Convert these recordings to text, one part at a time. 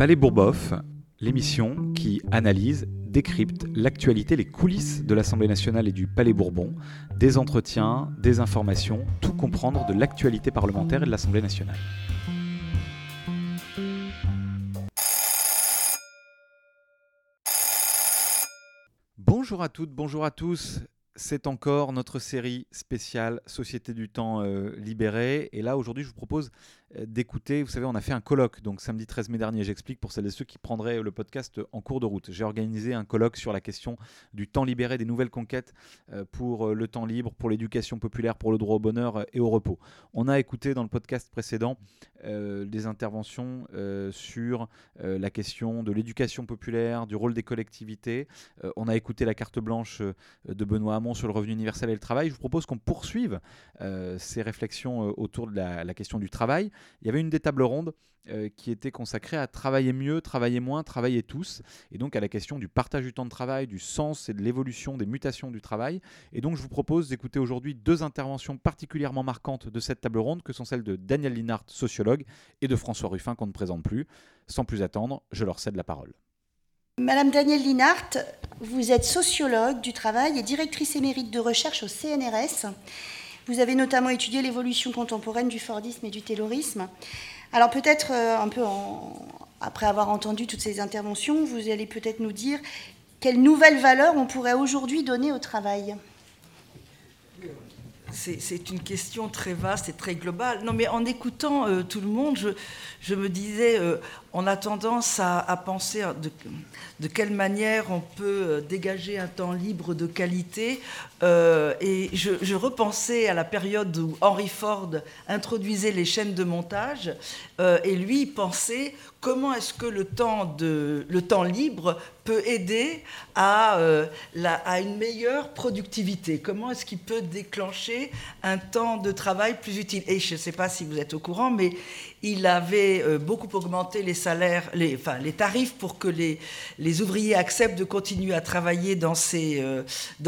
Palais Bourboff, l'émission qui analyse, décrypte l'actualité, les coulisses de l'Assemblée nationale et du Palais Bourbon, des entretiens, des informations, tout comprendre de l'actualité parlementaire et de l'Assemblée nationale. Bonjour à toutes, bonjour à tous. C'est encore notre série spéciale Société du temps euh, libérée. Et là, aujourd'hui, je vous propose d'écouter. Vous savez, on a fait un colloque, donc samedi 13 mai dernier, j'explique pour celles et ceux qui prendraient le podcast en cours de route. J'ai organisé un colloque sur la question du temps libéré, des nouvelles conquêtes euh, pour euh, le temps libre, pour l'éducation populaire, pour le droit au bonheur et au repos. On a écouté dans le podcast précédent des interventions sur la question de l'éducation populaire, du rôle des collectivités. on a écouté la carte blanche de Benoît Hamon sur le revenu universel et le travail. Je vous propose qu'on poursuive ces réflexions autour de la question du travail il y avait une des tables rondes euh, qui était consacrée à travailler mieux, travailler moins, travailler tous, et donc à la question du partage du temps de travail, du sens et de l'évolution des mutations du travail. Et donc je vous propose d'écouter aujourd'hui deux interventions particulièrement marquantes de cette table ronde, que sont celles de Daniel Linhart, sociologue, et de François Ruffin, qu'on ne présente plus. Sans plus attendre, je leur cède la parole. Madame Danielle Linhart, vous êtes sociologue du travail et directrice émérite de recherche au CNRS. Vous avez notamment étudié l'évolution contemporaine du Fordisme et du Taylorisme. Alors peut-être euh, un peu après avoir entendu toutes ces interventions, vous allez peut-être nous dire quelles nouvelles valeurs on pourrait aujourd'hui donner au travail. C'est une question très vaste et très globale. Non, mais en écoutant euh, tout le monde, je, me disais, euh, on a tendance à, penser de, quelle manière on peut euh, dégager un temps libre de qualité. Euh, et je, repensais à la période où Henry Ford introduisait les chaînes de montage, euh, et lui pensait comment est-ce que le temps, de, le temps libre peut aider à, à une meilleure productivité Comment est-ce qu'il peut déclencher un temps de travail plus utile? Et je ne sais pas si vous êtes au courant, mais il avait euh, beaucoup augmenté les salaires, les, tarifs pour que les, ouvriers acceptent de continuer à travailler euh,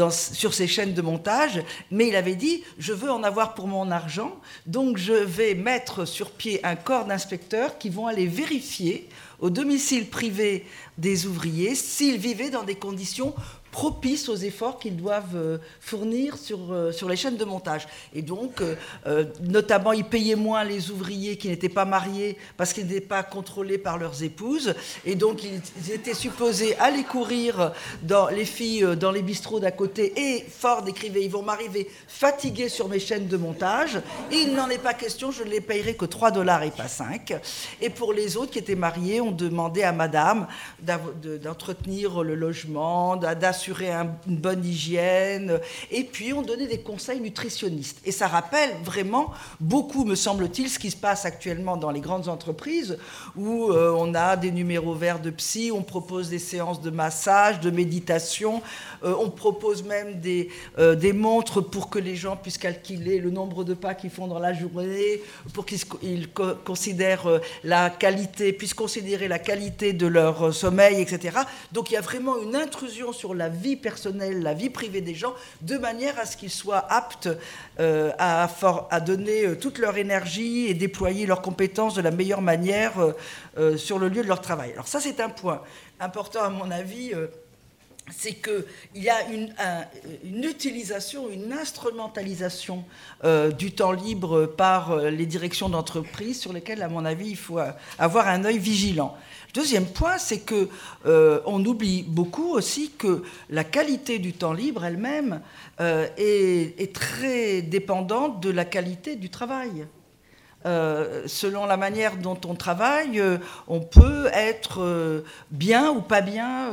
sur ces chaînes de montage. Mais il avait dit, je veux en avoir pour mon argent, donc je vais mettre sur pied un corps d'inspecteurs qui vont aller vérifier au domicile privé des ouvriers s'ils vivaient dans des conditions propice aux efforts qu'ils doivent euh, fournir sur, euh, sur les chaînes de montage. Et donc, euh, notamment, ils payaient moins les ouvriers qui n'étaient pas mariés parce qu'ils n'étaient pas contrôlés par leurs épouses. Et donc, ils étaient supposés aller courir dans les filles dans les bistrots d'à côté. Et Ford écrivait, ils vont m'arriver fatigués sur mes chaînes de montage. Et il n'en est pas question, je ne les payerai que 3 dollars et pas 5. Et pour les autres qui étaient mariés, on demandait à madame d'entretenir le logement, d'assurer assurer une bonne hygiène, et puis on donnait des conseils nutritionnistes. Et ça rappelle vraiment beaucoup, me semble-t-il, ce qui se passe actuellement dans les grandes entreprises, où euh, on a des numéros verts de psy, on propose des séances de massage, de méditation, euh, on propose même des, euh, des montres pour que les gens puissent calculer le nombre de pas qu'ils font dans la journée, pour qu'ils considèrent la qualité, puissent considérer la qualité de leur sommeil, etc. Donc il y a vraiment une intrusion sur la vie personnelle, la vie privée des gens, de manière à ce qu'ils soient aptes euh, à, donner euh, toute leur énergie et déployer leurs compétences de la meilleure manière euh, sur le lieu de leur travail. Alors ça, c'est un point important à mon avis c'est qu'il y a une, utilisation, une instrumentalisation du temps libre par les directions d'entreprise sur lesquelles, à mon avis, il faut avoir un œil vigilant. Deuxième point, c'est que euh, on oublie beaucoup aussi que la qualité du temps libre elle-même euh, est, très dépendante de la qualité du travail. Euh, selon la manière dont on travaille, on peut être bien ou pas bien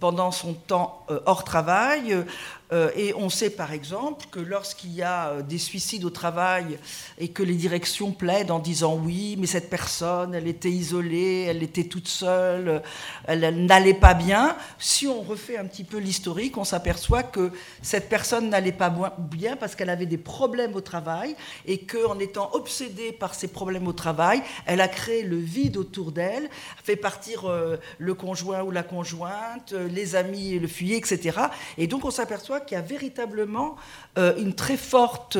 pendant son temps hors travail. Euh, et on sait par exemple que lorsqu'il y a euh, des suicides au travail et que les directions plaident en disant oui, mais cette personne, elle était isolée, elle était toute seule, elle, n'allait pas bien, si on refait un petit peu l'historique, on s'aperçoit que cette personne n'allait pas bien parce qu'elle avait des problèmes au travail et qu'en étant obsédée par ces problèmes au travail, elle a créé le vide autour d'elle, fait partir euh, le conjoint ou la conjointe, les amis le fuyer, etc. Et donc on s'aperçoit qu'il y a véritablement euh, une très forte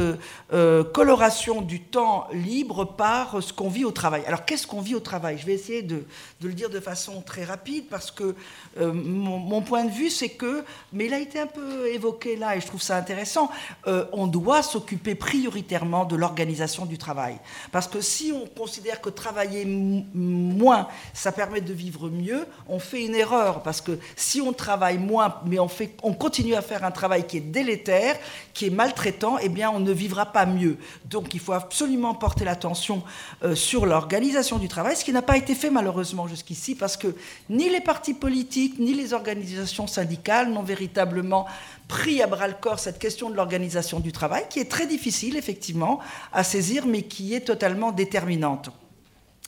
euh, coloration du temps libre par ce qu'on vit au travail. Alors qu'est-ce qu'on vit au travail? Je vais essayer de, le dire de façon très rapide parce que euh, mon, point de vue c'est que, mais il a été un peu évoqué là et je trouve ça intéressant, on doit s'occuper prioritairement de l'organisation du travail. Parce que si on considère que travailler moins, ça permet de vivre mieux, on fait une erreur parce que si on travaille moins, mais on, fait, on continue à faire un travail qui est délétère, qui est maltraitant, eh bien, on ne vivra pas mieux. Donc, il faut absolument porter l'attention euh, sur l'organisation du travail, ce qui n'a pas été fait malheureusement jusqu'ici, parce que ni les partis politiques, ni les organisations syndicales n'ont véritablement pris à bras le corps cette question de l'organisation du travail, qui est très difficile, effectivement, à saisir, mais qui est totalement déterminante.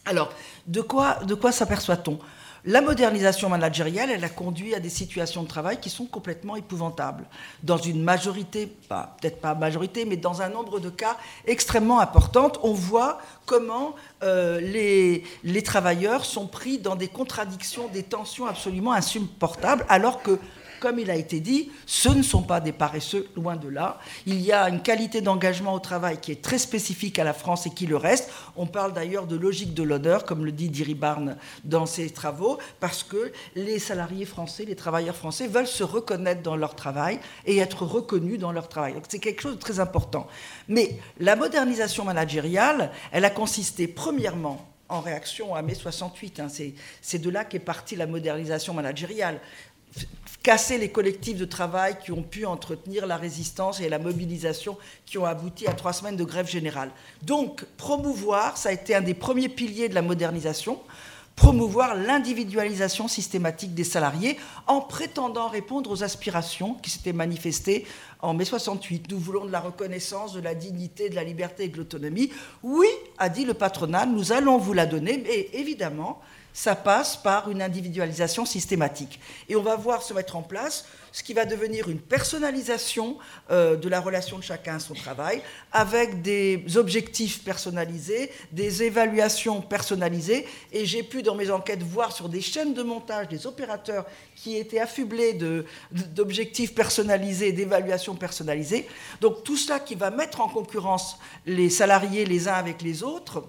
Alors, de quoi, de quoi s'aperçoit-on? La modernisation managériale, elle a conduit à des situations de travail qui sont complètement épouvantables. Dans une majorité, peut-être pas majorité, mais dans un nombre de cas extrêmement importantes, on voit comment euh, les travailleurs sont pris dans des contradictions, des tensions absolument insupportables, alors que comme il a été dit, ce ne sont pas des paresseux, loin de là. Il y a une qualité d'engagement au travail qui est très spécifique à la France et qui le reste. On parle d'ailleurs de logique de l'honneur, comme le dit Diri Barnes dans ses travaux, parce que les salariés français, les travailleurs français veulent se reconnaître dans leur travail et être reconnus dans leur travail. Donc c'est quelque chose de très important. Mais la modernisation managériale, elle a consisté premièrement en réaction à mai 68. Hein. c'est de là qu'est partie la modernisation managériale casser les collectifs de travail qui ont pu entretenir la résistance et la mobilisation qui ont abouti à trois semaines de grève générale. Donc, promouvoir, ça a été un des premiers piliers de la modernisation, promouvoir l'individualisation systématique des salariés en prétendant répondre aux aspirations qui s'étaient manifestées en mai 68. Nous voulons de la reconnaissance, de la dignité, de la liberté et de l'autonomie. Oui, a dit le patronat, nous allons vous la donner, mais évidemment, ça passe par une individualisation systématique. Et on va voir se mettre en place ce qui va devenir une personnalisation euh, de la relation de chacun à son travail, avec des objectifs personnalisés, des évaluations personnalisées. Et j'ai pu, dans mes enquêtes, voir sur des chaînes de montage des opérateurs qui étaient affublés d'objectifs personnalisés, d'évaluations personnalisées. Donc tout cela qui va mettre en concurrence les salariés les uns avec les autres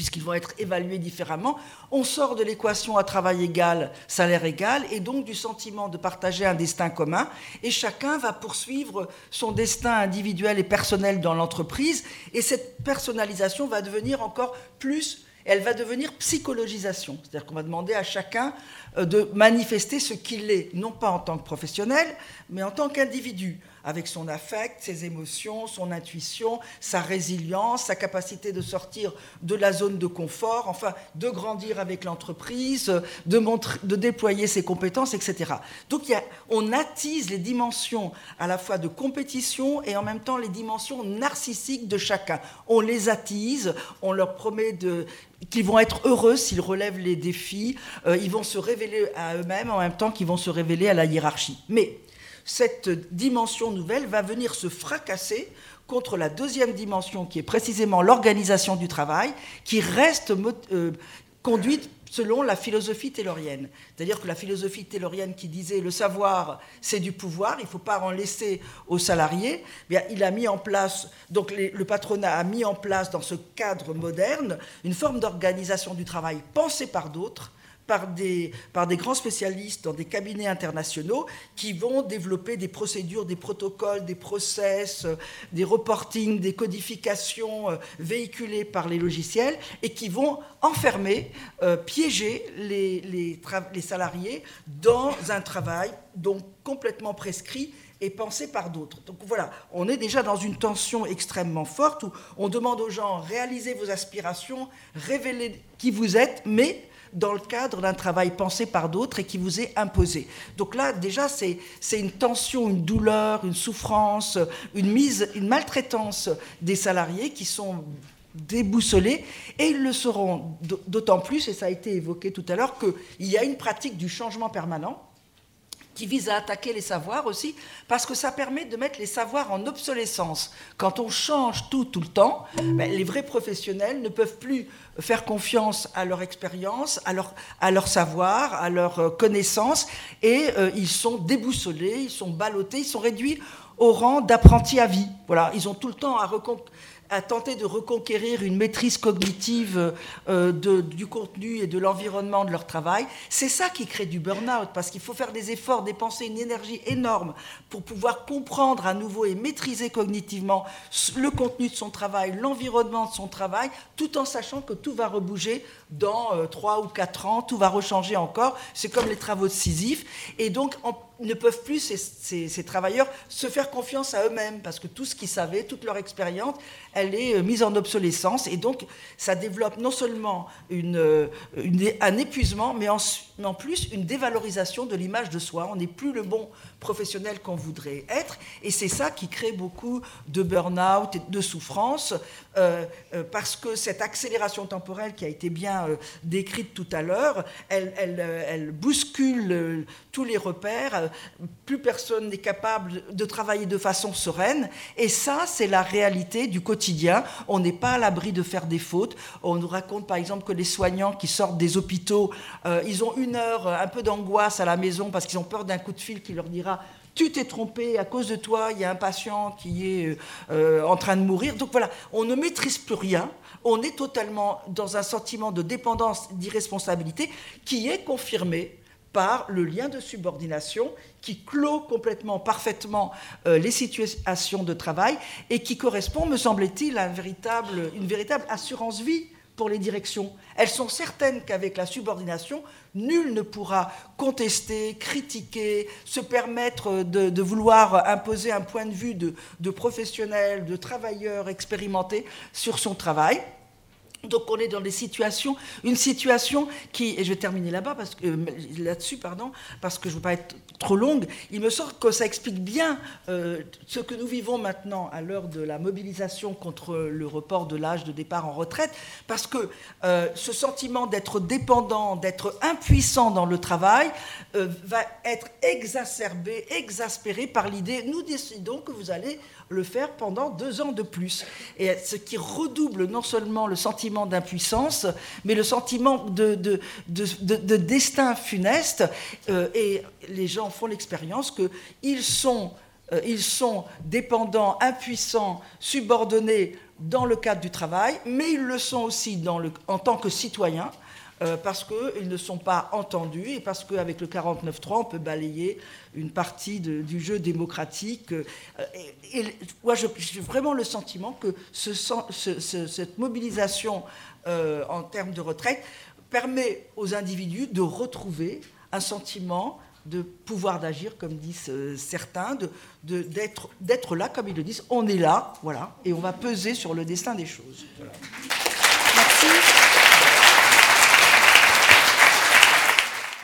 puisqu'ils vont être évalués différemment, on sort de l'équation à travail égal, salaire égal, et donc du sentiment de partager un destin commun, et chacun va poursuivre son destin individuel et personnel dans l'entreprise, et cette personnalisation va devenir encore plus, elle va devenir psychologisation, c'est-à-dire qu'on va demander à chacun euh, de manifester ce qu'il est, non pas en tant que professionnel, mais en tant qu'individu avec son affect, ses émotions, son intuition, sa résilience, sa capacité de sortir de la zone de confort, enfin de grandir avec l'entreprise, de, de déployer ses compétences, etc. Donc on attise les dimensions à la fois de compétition et en même temps les dimensions narcissiques de chacun. On les attise, on leur promet qu'ils vont être heureux s'ils relèvent les défis, euh, ils vont se révéler à eux-mêmes en même temps qu'ils vont se révéler à la hiérarchie. Mais cette dimension nouvelle va venir se fracasser contre la deuxième dimension qui est précisément l'organisation du travail, qui reste euh, conduite selon la philosophie taylorienne. C'est-à-dire que la philosophie taylorienne qui disait le savoir, c'est du pouvoir, il ne faut pas en laisser aux salariés, eh bien, il a mis en place, donc le patronat a mis en place dans ce cadre moderne une forme d'organisation du travail pensée par d'autres, par des, par des grands spécialistes dans des cabinets internationaux qui vont développer des procédures, des protocoles, des process, euh, des reportings, des codifications euh, véhiculées par les logiciels et qui vont enfermer, euh, piéger les, les, les salariés dans un travail donc complètement prescrit et pensé par d'autres. Donc voilà, on est déjà dans une tension extrêmement forte où on demande aux gens réalisez vos aspirations, révélez qui vous êtes, mais dans le cadre d'un travail pensé par d'autres et qui vous est imposé. Donc là, déjà, c'est une tension, une douleur, une souffrance, une mise, une maltraitance des salariés qui sont déboussolés et ils le seront d'autant plus, et ça a été évoqué tout à l'heure, qu'il y a une pratique du changement permanent qui vise à attaquer les savoirs aussi, parce que ça permet de mettre les savoirs en obsolescence. Quand on change tout tout le temps, ben, les vrais professionnels ne peuvent plus faire confiance à leur expérience, à leur, à leur savoir, à leur euh, connaissance, et euh, ils sont déboussolés, ils sont ballottés, ils sont réduits au rang d'apprentis à vie. Voilà, ils ont tout le temps à, à tenter de reconquérir une maîtrise cognitive euh, du contenu et de l'environnement de leur travail. C'est ça qui crée du burn-out, parce qu'il faut faire des efforts, dépenser une énergie énorme pour pouvoir comprendre à nouveau et maîtriser cognitivement le contenu de son travail, l'environnement de son travail, tout en sachant que tout va rebouger dans euh, trois 3 ou 4 ans, tout va rechanger encore. C'est comme les travaux de Sisyphe. Et donc, en ne peuvent plus, ces, travailleurs, se faire confiance à eux-mêmes, parce que tout ce qu'ils savaient, toute leur expérience, elle est euh, mise en obsolescence, et donc ça développe non seulement euh, un épuisement, mais en, plus une dévalorisation de l'image de soi. On n'est plus le bon professionnel qu'on voudrait être, et c'est ça qui crée beaucoup de burn-out et de souffrance, euh, parce que cette accélération temporelle qui a été bien décrite tout à l'heure, elle, bouscule tous les repères plus personne n'est capable de travailler de façon sereine. Et ça, c'est la réalité du quotidien. On n'est pas à l'abri de faire des fautes. On nous raconte par exemple que les soignants qui sortent des hôpitaux, euh, ils ont une heure, un peu d'angoisse à la maison parce qu'ils ont peur d'un coup de fil qui leur dira tu t'es trompé, à cause de toi, il y a un patient qui est euh, en train de mourir. Donc voilà, on ne maîtrise plus rien, on est totalement dans un sentiment de dépendance, d'irresponsabilité qui est confirmé par le lien de subordination qui clôt complètement, parfaitement euh, les situations de travail et qui correspond, me semble-t-il, à une véritable, une véritable assurance vie pour les directions. Elles sont certaines qu'avec la subordination, nul ne pourra contester, critiquer, se permettre de, vouloir imposer un point de vue de, de professionnel, de travailleur expérimenté sur son travail. Donc on est dans des situations, une situation qui, et je vais terminer là-bas parce que euh, là-dessus, pardon, parce que je ne veux pas être trop longue. Il me semble que ça explique bien euh, ce que nous vivons maintenant à l'heure de la mobilisation contre le report de l'âge de départ en retraite, parce que euh, ce sentiment d'être dépendant, d'être impuissant dans le travail, va être exacerbé, exaspéré par l'idée. Nous décidons que vous allez le faire pendant deux ans de plus. Et ce qui redouble non seulement le sentiment d'impuissance, mais le sentiment de, de, de, destin funeste. Euh, et les gens font l'expérience qu'ils sont, euh, ils sont dépendants, impuissants, subordonnés dans le cadre du travail, mais ils le sont aussi en tant que citoyens. Euh, parce qu'ils ne sont pas entendus et parce qu'avec le 49-3, on peut balayer une partie du jeu démocratique. Euh, et, moi, j'ai vraiment le sentiment que ce, cette mobilisation euh, en termes de retraite permet aux individus de retrouver un sentiment de pouvoir d'agir, comme disent certains, d'être de, là, comme ils le disent. On est là, voilà, et on va peser sur le destin des choses. Merci.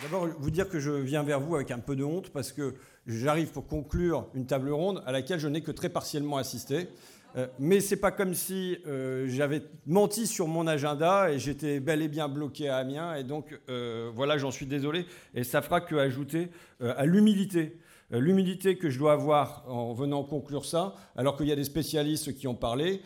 D'abord, vous dire que je viens vers vous avec un peu de honte parce que j'arrive pour conclure une table ronde à laquelle je n'ai que très partiellement assisté. Euh, mais c'est pas comme si euh, j'avais menti sur mon agenda et j'étais bel et bien bloqué à Amiens. Et donc, euh, voilà, j'en suis désolé. Et ça fera que ajouter à l'humilité. L'humilité que je dois avoir en venant conclure ça, alors qu'il y a des spécialistes qui ont parlé,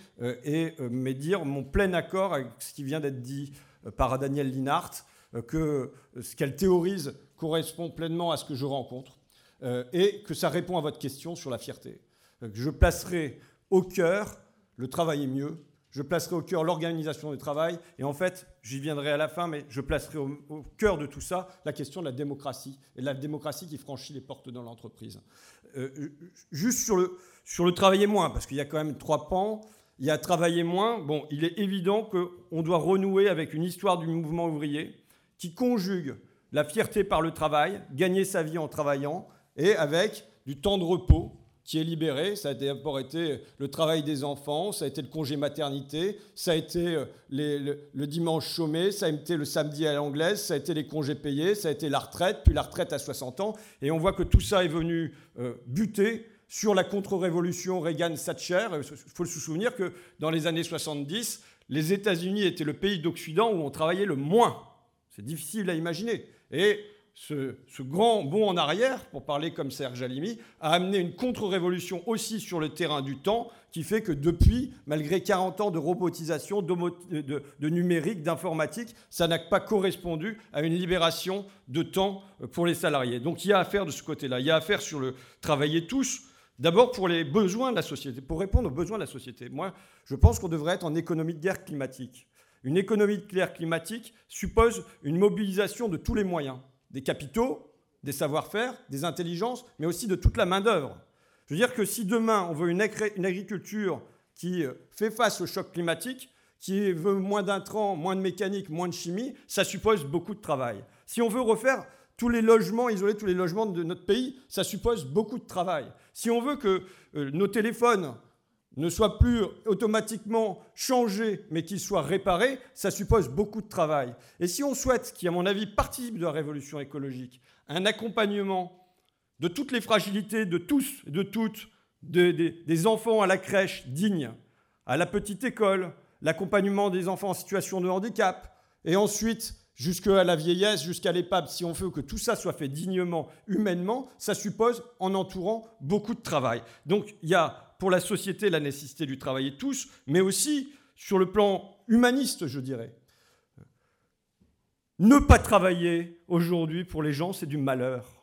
et me dire mon plein accord avec ce qui vient d'être dit par Daniel Linhart, euh, que ce qu'elle théorise correspond pleinement à ce que je rencontre euh, et que ça répond à votre question sur la fierté. Euh, je placerai au cœur le travail est mieux, je placerai au cœur l'organisation du travail, et en fait, j'y viendrai à la fin, mais je placerai au, cœur de tout ça la question de la démocratie, et de la démocratie qui franchit les portes dans l'entreprise. juste sur le, sur le travailler moins, parce qu'il y a quand même trois pans, il y a travailler moins, bon, il est évident qu'on doit renouer avec une histoire du mouvement ouvrier, qui conjugue la fierté par le travail, gagner sa vie en travaillant, et avec du temps de repos qui est libéré. Ça a d'abord été le travail des enfants, ça a été le congé maternité, ça a été euh, le, dimanche chômé, ça a été le samedi à l'anglaise, ça a été les congés payés, ça a été la retraite, puis la retraite à 60 ans. Et on voit que tout ça est venu euh, buter sur la contre-révolution Reagan-Thatcher. Il faut se souvenir que dans les années 70, les États-Unis étaient le pays d'Occident où on travaillait le moins difficile à imaginer. Et ce, grand bond en arrière, pour parler comme Serge Jalimi, a amené une contre-révolution aussi sur le terrain du temps, qui fait que depuis, malgré 40 ans de robotisation, de, de numérique, d'informatique, ça n'a pas correspondu à une libération de temps pour les salariés. Donc il y a à faire de ce côté-là, il y a à faire sur le travailler tous, D'abord pour les besoins de la société, pour répondre aux besoins de la société. Moi, je pense qu'on devrait être en économie de guerre climatique. Une économie de guerre climatique suppose une mobilisation de tous les moyens des capitaux, des savoir-faire, des intelligences, mais aussi de toute la main-d'œuvre. Je veux dire que si demain on veut une, agriculture qui euh, fait face au choc climatique, qui veut moins d'intrants, moins de mécanique, moins de chimie, ça suppose beaucoup de travail. Si on veut refaire tous les logements, isoler tous les logements de notre pays, ça suppose beaucoup de travail. Si on veut que euh, nos téléphones ne soient plus automatiquement changés, mais qu'ils soient réparés, ça suppose beaucoup de travail. Et si on souhaite, qui à mon avis participe de la révolution écologique, un accompagnement de toutes les fragilités de tous et de toutes, des enfants à la crèche digne, à la petite école, l'accompagnement des enfants en situation de handicap, et ensuite jusqu'à la vieillesse, jusqu'à l'épave, si on veut que tout ça soit fait dignement, humainement, ça suppose en entourant beaucoup de travail. Donc il y a pour la société la nécessité du travailler tous, mais aussi sur le plan humaniste, je dirais. Ne pas travailler aujourd'hui pour les gens, c'est du malheur.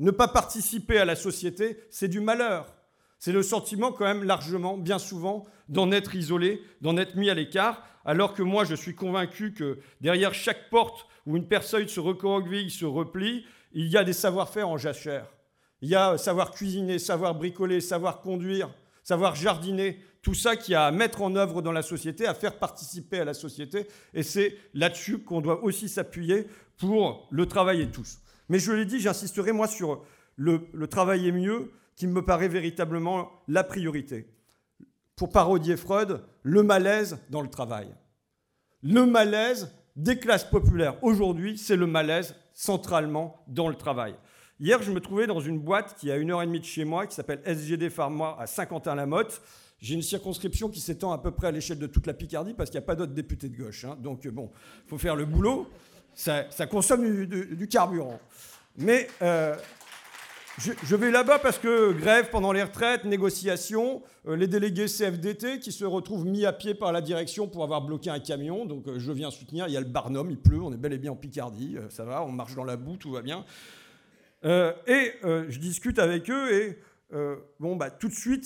Ne pas participer à la société, c'est du malheur. C'est le sentiment quand même largement, bien souvent, d'en être isolé, d'en être mis à l'écart, alors que moi je suis convaincu que derrière chaque porte où une personne se recroqueville, se replie, il y a des savoir-faire en jachère. Il y a savoir cuisiner, savoir bricoler, savoir conduire, savoir jardiner, tout ça qui a à mettre en œuvre dans la société, à faire participer à la société. Et c'est là-dessus qu'on doit aussi s'appuyer pour le travailler tous. Mais je l'ai dit, j'insisterai moi sur le, le travailler mieux, qui me paraît véritablement la priorité. Pour parodier Freud, le malaise dans le travail. Le malaise des classes populaires aujourd'hui, c'est le malaise centralement dans le travail. Hier, je me trouvais dans une boîte qui est à une heure et demie de chez moi, qui s'appelle SGD Pharma à Saint-Quentin-la-Motte. J'ai une circonscription qui s'étend à peu près à l'échelle de toute la Picardie parce qu'il n'y a pas d'autres députés de gauche. Hein. Donc, bon, il faut faire le boulot. Ça, consomme du, carburant. Mais euh, je, vais là-bas parce que grève pendant les retraites, négociations, euh, les délégués CFDT qui se retrouvent mis à pied par la direction pour avoir bloqué un camion. Donc, euh, je viens soutenir. Il y a le Barnum, il pleut, on est bel et bien en Picardie. ça va, on marche dans la boue, tout va bien. Euh, et euh, je discute avec eux et euh, bon, bah, tout de suite,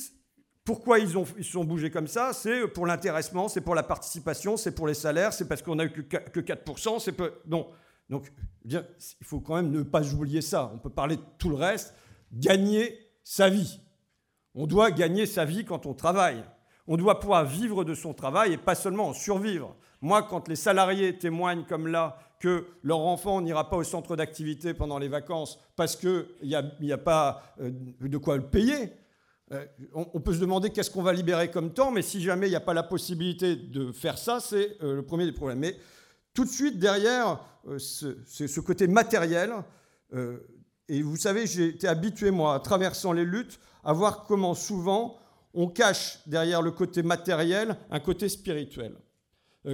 pourquoi ils, ont, ils sont bougés comme ça C'est pour l'intéressement, c'est pour la participation, c'est pour les salaires, c'est parce qu'on n'a eu que 4%. C'est peu... Non. Donc, bien, il faut quand même ne pas oublier ça. On peut parler de tout le reste. Gagner sa vie. On doit gagner sa vie quand on travaille. On doit pouvoir vivre de son travail et pas seulement en survivre. Moi, quand les salariés témoignent comme là que leur enfant n'ira pas au centre d'activité pendant les vacances parce qu'il n'y a, pas euh, de quoi le payer, euh, on, peut se demander qu'est-ce qu'on va libérer comme temps, mais si jamais il n'y a pas la possibilité de faire ça, c'est euh, le premier des problèmes. Mais tout de suite, derrière ce, ce, côté matériel, et vous savez, j'ai été habitué, moi, traversant les luttes, à voir comment souvent on cache derrière le côté matériel un côté spirituel.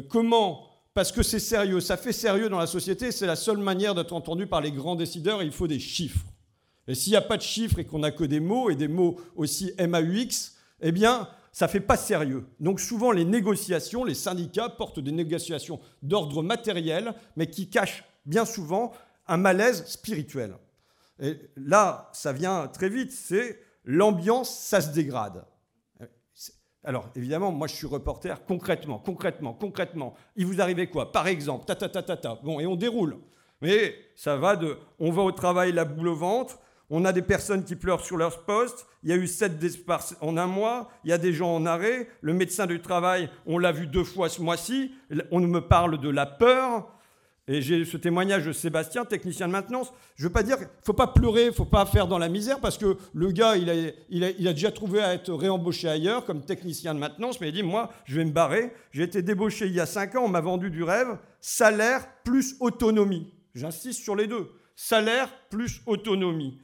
comment parce que c'est sérieux, ça fait sérieux dans la société, c'est la seule manière d'être entendu par les grands décideurs, il faut des chiffres. Et s'il n'y a pas de chiffres et qu'on n'a que des mots, et des mots aussi MAUX, eh bien, ça ne fait pas sérieux. Donc souvent, les négociations, les syndicats portent des négociations d'ordre matériel, mais qui cachent bien souvent un malaise spirituel. Et là, ça vient très vite, c'est l'ambiance, ça se dégrade. Alors, évidemment, moi, je suis reporter concrètement, concrètement, concrètement. Il vous arrivait quoi? Par exemple, ta, ta, ta, ta, ta. Bon, et on déroule. Mais ça va de. On va au travail, la boule au ventre. On a des personnes qui pleurent sur leur poste. Il y a eu sept départs en un mois. Il y a des gens en arrêt. Le médecin du travail, on l'a vu deux fois ce mois-ci. On me parle de la peur. Et j'ai ce témoignage de Sébastien, technicien de maintenance. Je ne veux pas dire faut pas pleurer, il faut pas faire dans la misère, parce que le gars, il a, il, a, déjà trouvé à être réembauché ailleurs comme technicien de maintenance, mais il dit, moi, je vais me barrer. J'ai été débauché il y a 5 ans, on m'a vendu du rêve, salaire plus autonomie. J'insiste sur les deux. Salaire plus autonomie.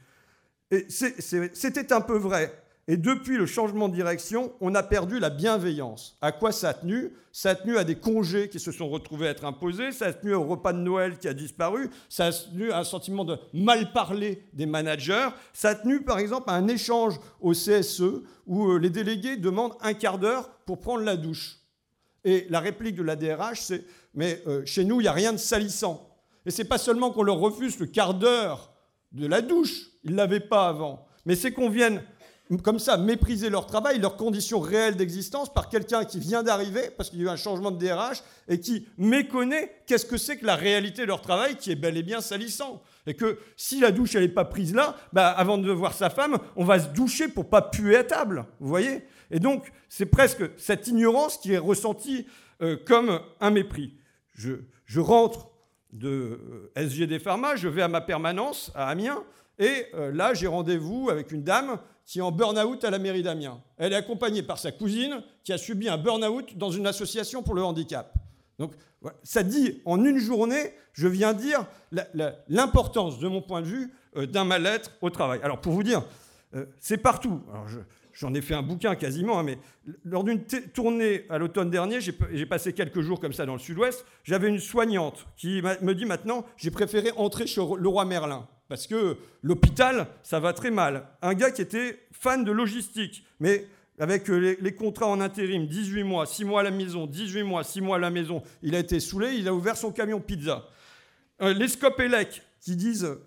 Et c'était un peu vrai. Et depuis le changement de direction, on a perdu la bienveillance. À quoi ça a tenu? Ça a tenu à des congés qui se sont retrouvés à être imposés, ça a tenu au repas de Noël qui a disparu, ça a tenu à un sentiment de mal parler des managers, ça a tenu par exemple à un échange au CSE où euh, les délégués demandent un quart d'heure pour prendre la douche. Et la réplique de la DRH, c'est Mais euh, chez nous, il n'y a rien de salissant. Et c'est pas seulement qu'on leur refuse le quart d'heure de la douche, ils ne l'avaient pas avant, mais c'est qu'on vienne comme ça, mépriser leur travail, leurs conditions réelles d'existence par quelqu'un qui vient d'arriver, parce qu'il y a eu un changement de DRH, et qui méconnaît qu'est-ce que c'est que la réalité de leur travail, qui est bel et bien salissant. Et que si la douche, elle n'est pas prise là, bah, avant de voir sa femme, on va se doucher pour pas puer à table. Vous voyez? Et donc, c'est presque cette ignorance qui est ressentie euh, comme un mépris. Je, je rentre de euh, SGD Pharma, je vais à ma permanence à Amiens, et euh, là, j'ai rendez-vous avec une dame qui est en burn-out à la mairie d'Amiens. Elle est accompagnée par sa cousine qui a subi un burn-out dans une association pour le handicap. Donc, ça dit, en une journée, je viens dire l'importance, de mon point de vue, euh, d'un mal-être au travail. Alors, pour vous dire, euh, c'est partout. J'en ai fait un bouquin quasiment, hein, mais lors d'une tournée à l'automne dernier, j'ai passé quelques jours comme ça dans le sud-ouest, j'avais une soignante qui me dit maintenant, j'ai préféré entrer chez le roi Merlin parce que l'hôpital, ça va très mal. Un gars qui était fan de logistique, mais avec euh, les, contrats en intérim, 18 mois, 6 mois à la maison, 18 mois, 6 mois à la maison, il a été saoulé, il a ouvert son camion pizza. Euh, les Scopelec, qui disent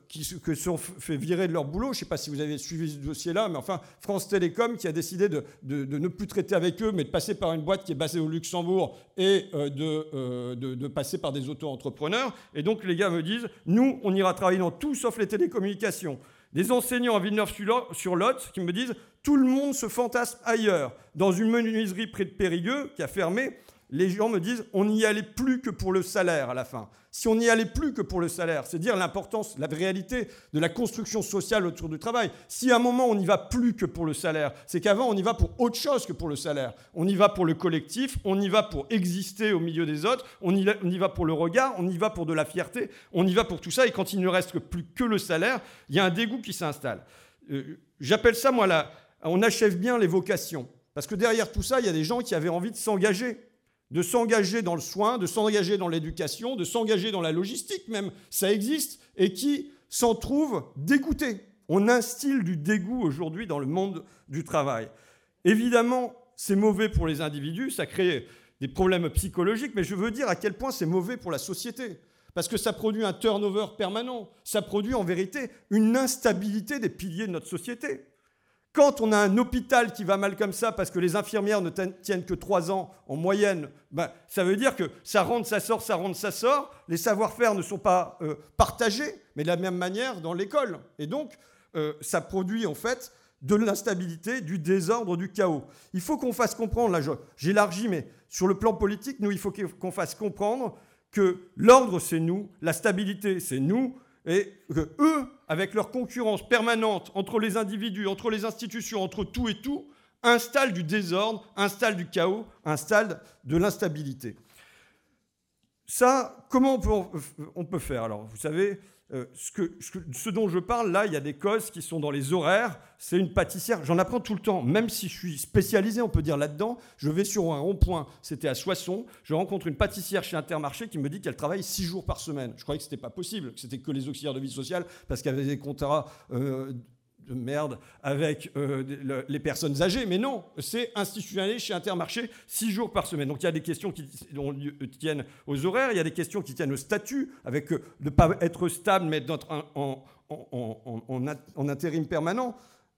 que sont fait virer de leur boulot. Je ne sais pas si vous avez suivi ce dossier-là, mais enfin, France Télécom qui a décidé de, ne plus traiter avec eux, mais de passer par une boîte qui est basée au Luxembourg et euh, euh, de, de, passer par des auto-entrepreneurs. Et donc les gars me disent, nous, on ira travailler dans tout sauf les télécommunications. Des enseignants à Villeneuve-sur-Lot qui me disent, tout le monde se fantasme ailleurs, dans une menuiserie près de Périgueux qui a fermé les gens me disent on n'y allait plus que pour le salaire à la fin. Si on n'y allait plus que pour le salaire, c'est dire l'importance, la réalité de la construction sociale autour du travail. Si à un moment on n'y va plus que pour le salaire, c'est qu'avant on y va pour autre chose que pour le salaire. On y va pour le collectif, on y va pour exister au milieu des autres, on y, va pour le regard, on y va pour de la fierté, on y va pour tout ça. Et quand il ne reste plus que le salaire, il y a un dégoût qui s'installe. Euh, j'appelle ça, moi, là, on achève bien les vocations. Parce que derrière tout ça, il y a des gens qui avaient envie de s'engager de s'engager dans le soin, de s'engager dans l'éducation, de s'engager dans la logistique même, ça existe, et qui s'en trouvent dégoûtés. On instille du dégoût aujourd'hui dans le monde du travail. Évidemment, c'est mauvais pour les individus, ça crée des problèmes psychologiques, mais je veux dire à quel point c'est mauvais pour la société. Parce que ça produit un turnover permanent, ça produit en vérité une instabilité des piliers de notre société. Quand on a un hôpital qui va mal comme ça parce que les infirmières ne tiennent que trois ans en moyenne, ben, ça veut dire que ça rentre, ça sort, ça rentre, ça sort. Les savoir-faire ne sont pas euh, partagés, mais de la même manière dans l'école. Et donc, euh, ça produit en fait de l'instabilité, du désordre, du chaos. Il faut qu'on fasse comprendre, là j'élargis, mais sur le plan politique, nous, il faut qu'on fasse comprendre que l'ordre, c'est nous, la stabilité, c'est nous, et que eux, avec leur concurrence permanente entre les individus, entre les institutions, entre tout et tout, installent du désordre, installent du chaos, installent de l'instabilité. Ça, comment on peut, faire Alors, vous savez, euh, ce, dont je parle, là, il y a des causes qui sont dans les horaires. C'est une pâtissière. J'en apprends tout le temps. Même si je suis spécialisé, on peut dire là-dedans, je vais sur un rond-point. C'était à Soissons. Je rencontre une pâtissière chez Intermarché qui me dit qu'elle travaille six jours par semaine. Je croyais que ce n'était pas possible, c'était que les auxiliaires de vie sociale parce qu'elle avait des contrats euh, de merde avec euh, les personnes âgées, mais non, c'est institutionnalisé chez Intermarché six jours par semaine. Donc il y a des questions qui tiennent aux horaires, il y a des questions qui tiennent au statut, avec euh, ne pas être stable, mais d'être en, intérim permanent.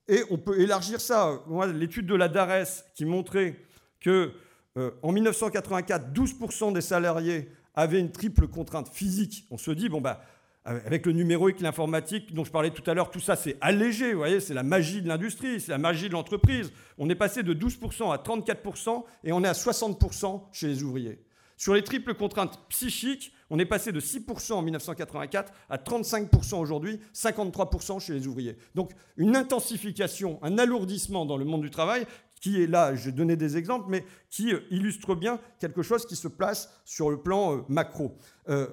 Et on peut élargir ça. L'étude de la DARES qui montrait que euh, en 1984, 12% des salariés avaient une triple contrainte physique. On se dit, bon, bah, avec le numérique, l'informatique dont je parlais tout à l'heure, tout ça c'est allégé, vous voyez, c'est la magie de l'industrie, c'est la magie de l'entreprise. On est passé de 12% à 34% et on est à 60% chez les ouvriers. Sur les triples contraintes psychiques, on est passé de 6% en 1984 à 35% aujourd'hui, 53% chez les ouvriers. Donc une intensification, un alourdissement dans le monde du travail qui est là, je vais donner des exemples, mais qui euh, illustre bien quelque chose qui se place sur le plan euh, macro. Euh,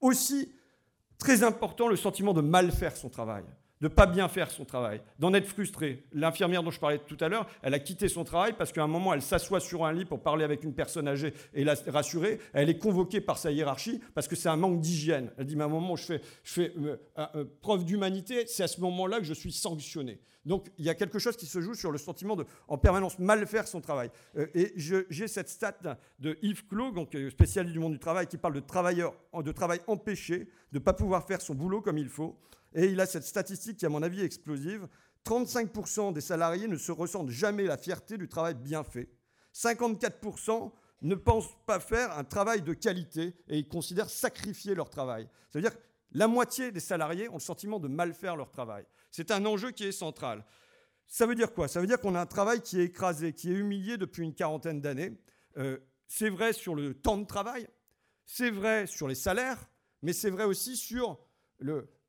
aussi, Très important, le sentiment de mal faire son travail. De pas bien faire son travail, d'en être frustré. L'infirmière dont je parlais tout à l'heure, elle a quitté son travail parce qu'à un moment, elle s'assoit sur un lit pour parler avec une personne âgée et la rassurer. Elle est convoquée par sa hiérarchie parce que c'est un manque d'hygiène. Elle dit, mais à un moment, je fais, je fais euh, euh, preuve d'humanité, c'est à ce moment-là que je suis sanctionné. Donc il y a quelque chose qui se joue sur le sentiment de en permanence mal faire son travail. Euh, et j'ai cette stat de Yves Clos, donc spécialiste du monde du travail, qui parle de travailleurs, de travail empêché, de ne pas pouvoir faire son boulot comme il faut. Et il a cette statistique qui, à mon avis, est explosive. 35% des salariés ne se ressentent jamais la fierté du travail bien fait. 54% ne pensent pas faire un travail de qualité et ils considèrent sacrifier leur travail. Ça veut dire que la moitié des salariés ont le sentiment de mal faire leur travail. C'est un enjeu qui est central. Ça veut dire quoi? Ça veut dire qu'on a un travail qui est écrasé, qui est humilié depuis une quarantaine d'années. Euh, c'est vrai sur le temps de travail, c'est vrai sur les salaires, mais c'est vrai aussi sur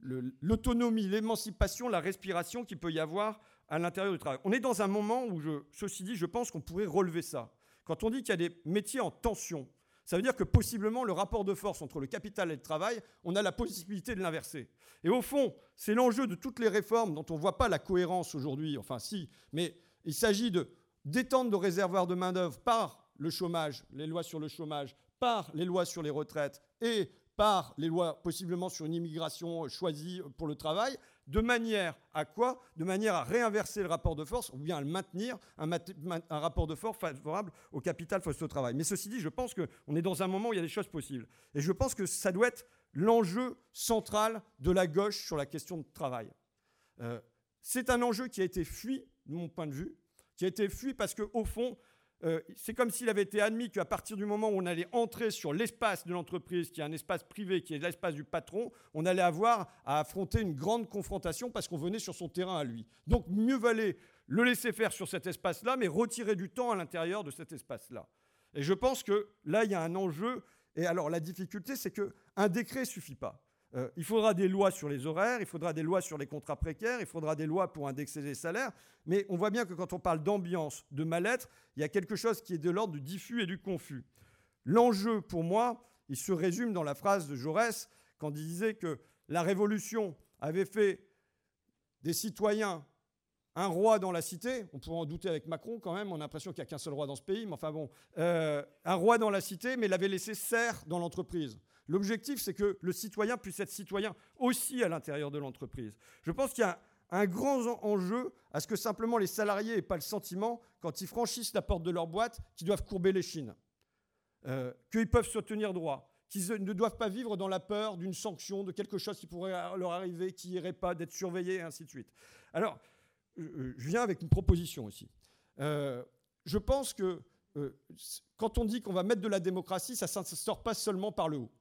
l'autonomie, l'émancipation, la respiration qu'il peut y avoir à l'intérieur du travail. On est dans un moment où, je, ceci dit, je pense qu'on pourrait relever ça. Quand on dit qu'il y a des métiers en tension, ça veut dire que possiblement le rapport de force entre le capital et le travail, on a la possibilité de l'inverser. Et au fond, c'est l'enjeu de toutes les réformes dont on ne voit pas la cohérence aujourd'hui, enfin si, mais il s'agit de d'étendre nos réservoirs de main-d'œuvre par le chômage, les lois sur le chômage, par les lois sur les retraites et par les lois possiblement sur une immigration choisie pour le travail, de manière à quoi? De manière à réinverser le rapport de force ou bien à le maintenir, un, rapport de force favorable au capital face au travail. Mais ceci dit, je pense qu'on est dans un moment où il y a des choses possibles. Et je pense que ça doit être l'enjeu central de la gauche sur la question de travail. Euh, c'est un enjeu qui a été fui, de mon point de vue, qui a été fui parce qu'au fond, euh, c'est comme s'il avait été admis qu'à partir du moment où on allait entrer sur l'espace de l'entreprise, qui est un espace privé, qui est l'espace du patron, on allait avoir à affronter une grande confrontation parce qu'on venait sur son terrain à lui. Donc mieux valait le laisser faire sur cet espace-là, mais retirer du temps à l'intérieur de cet espace-là. Et je pense que là, il y a un enjeu. Et alors la difficulté, c'est qu'un décret ne suffit pas. Euh, il faudra des lois sur les horaires, il faudra des lois sur les contrats précaires, il faudra des lois pour indexer les salaires. Mais on voit bien que quand on parle d'ambiance, de mal-être, il y a quelque chose qui est de l'ordre du diffus et du confus. L'enjeu, pour moi, il se résume dans la phrase de Jaurès quand il disait que la Révolution avait fait des citoyens un roi dans la cité, on pourrait en douter avec Macron quand même, on a l'impression qu'il n'y a qu'un seul roi dans ce pays, mais enfin bon, euh, un roi dans la cité, mais l'avait laissé serre dans l'entreprise. L'objectif, c'est que le citoyen puisse être citoyen aussi à l'intérieur de l'entreprise. Je pense qu'il y a un grand enjeu à ce que simplement les salariés n'aient pas le sentiment, quand ils franchissent la porte de leur boîte, qu'ils doivent courber les chines, euh, qu'ils peuvent se tenir droit, qu'ils ne doivent pas vivre dans la peur d'une sanction, de quelque chose qui pourrait leur arriver, qui n'irait pas, d'être surveillés, et ainsi de suite. Alors, je viens avec une proposition aussi. Euh, je pense que euh, quand on dit qu'on va mettre de la démocratie, ça ne sort pas seulement par le haut.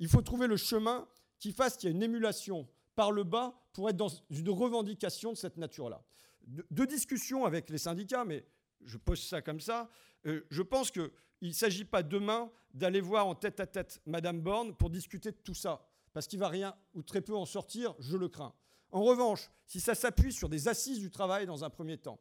Il faut trouver le chemin qui fasse qu'il y ait une émulation par le bas pour être dans une revendication de cette nature-là. De, discussions avec les syndicats, mais je pose ça comme ça, euh, je pense qu'il ne s'agit pas demain d'aller voir en tête à tête Madame Borne pour discuter de tout ça, parce qu'il va rien ou très peu en sortir, je le crains. En revanche, si ça s'appuie sur des assises du travail dans un premier temps,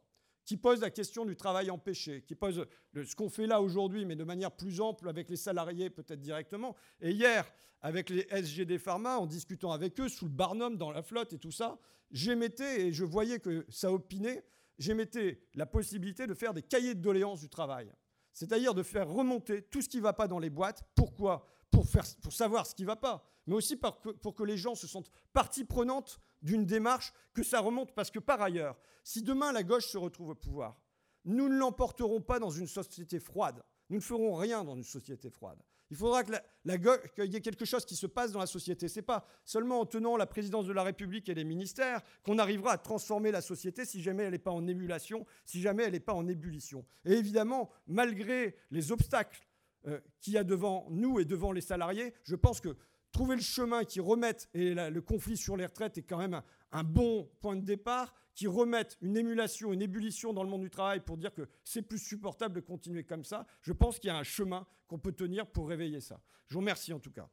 qui pose la question du travail empêché, qui pose ce qu'on fait là aujourd'hui, mais de manière plus ample avec les salariés peut-être directement. Et hier, avec les SGD Pharma, en discutant avec eux sous le Barnum dans la flotte et tout ça, j'émettais, et je voyais que ça opinait, j'émettais la possibilité de faire des cahiers de doléances du travail. C'est-à-dire de faire remonter tout ce qui ne va pas dans les boîtes. Pourquoi? Pour, savoir ce qui ne va pas, mais aussi pour que, les gens se sentent partie prenante d'une démarche, que ça remonte. Parce que par ailleurs, si demain la gauche se retrouve au pouvoir, nous ne l'emporterons pas dans une société froide. Nous ne ferons rien dans une société froide. Il faudra qu'il y ait quelque chose qui se passe dans la société. Ce n'est pas seulement en tenant la présidence de la République et les ministères qu'on arrivera à transformer la société si jamais elle n'est pas en émulation, si jamais elle n'est pas en ébullition. Et évidemment, malgré les obstacles euh, qu'il y a devant nous et devant les salariés, je pense que trouver le chemin qui remette, et le conflit sur les retraites est quand même un, bon point de départ, qui remette une émulation, une ébullition dans le monde du travail pour dire que c'est plus supportable de continuer comme ça, je pense qu'il y a un chemin qu'on peut tenir pour réveiller ça. Je vous remercie en tout cas.